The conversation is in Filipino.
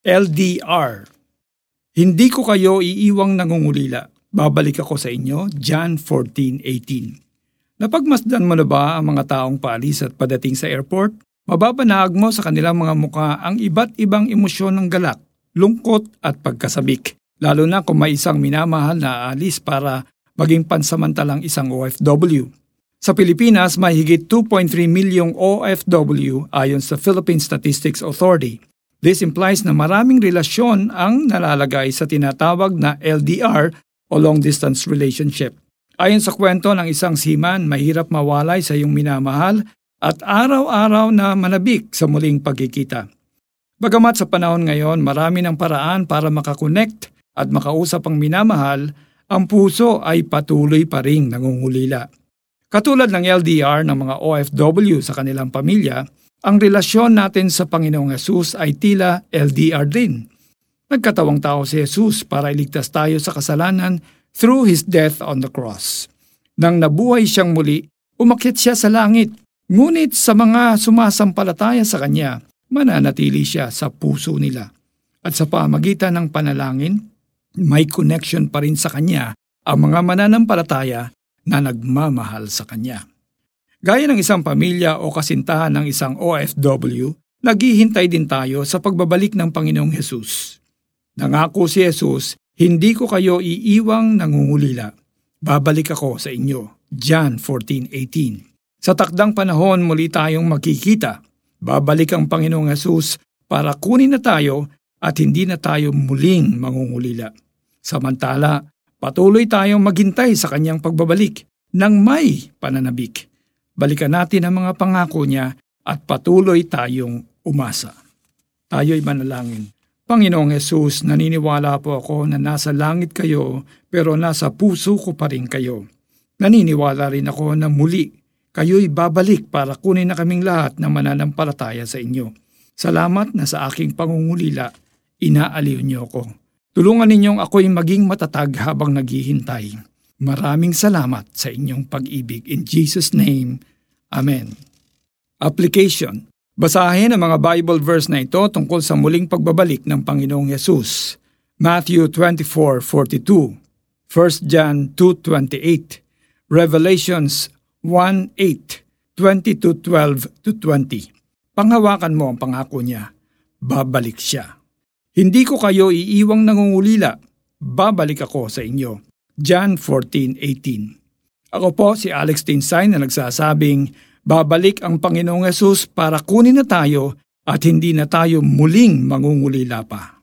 LDR Hindi ko kayo iiwang nangungulila. Babalik ako sa inyo, John 14.18 Napagmasdan mo na ba ang mga taong paalis at padating sa airport? Mababanag mo sa kanilang mga muka ang iba't ibang emosyon ng galak, lungkot at pagkasabik, lalo na kung may isang minamahal na aalis para maging pansamantalang isang OFW. Sa Pilipinas, may higit 2.3 milyong OFW ayon sa Philippine Statistics Authority. This implies na maraming relasyon ang nalalagay sa tinatawag na LDR o long distance relationship. Ayon sa kwento ng isang seaman, mahirap mawalay sa iyong minamahal at araw-araw na manabik sa muling pagkikita. Bagamat sa panahon ngayon, marami ng paraan para makakonect at makausap ang minamahal, ang puso ay patuloy pa ring nangungulila. Katulad ng LDR ng mga OFW sa kanilang pamilya, ang relasyon natin sa Panginoong Yesus ay tila LDR din. Nagkatawang tao si Jesus para iligtas tayo sa kasalanan through His death on the cross. Nang nabuhay siyang muli, umakyat siya sa langit. Ngunit sa mga sumasampalataya sa Kanya, mananatili siya sa puso nila. At sa pamagitan ng panalangin, may connection pa rin sa Kanya ang mga mananampalataya na nagmamahal sa Kanya. Gaya ng isang pamilya o kasintahan ng isang OFW, naghihintay din tayo sa pagbabalik ng Panginoong Hesus. Nangako si Hesus, hindi ko kayo iiwang nangungulila. Babalik ako sa inyo. John 14.18 Sa takdang panahon muli tayong makikita. Babalik ang Panginoong Hesus para kunin na tayo at hindi na tayo muling mangungulila. Samantala, patuloy tayong maghintay sa kanyang pagbabalik ng may pananabik balikan natin ang mga pangako niya at patuloy tayong umasa. Tayo'y manalangin. Panginoong Yesus, naniniwala po ako na nasa langit kayo pero nasa puso ko pa rin kayo. Naniniwala rin ako na muli kayo'y babalik para kunin na kaming lahat na mananampalataya sa inyo. Salamat na sa aking pangungulila, inaaliw niyo ako. Tulungan ninyong ako'y maging matatag habang naghihintay. Maraming salamat sa inyong pag-ibig. In Jesus' name, Amen. Application Basahin ang mga Bible verse na ito tungkol sa muling pagbabalik ng Panginoong Yesus. Matthew 24:42, 1 John 2:28, Revelations 1:8, 20-12 to 20. Panghawakan mo ang pangako niya. Babalik siya. Hindi ko kayo iiwang nangungulila. Babalik ako sa inyo. John 14:18. Ako po si Alex Tinsay na nagsasabing, babalik ang Panginoong Yesus para kunin na tayo at hindi na tayo muling mangungulila pa.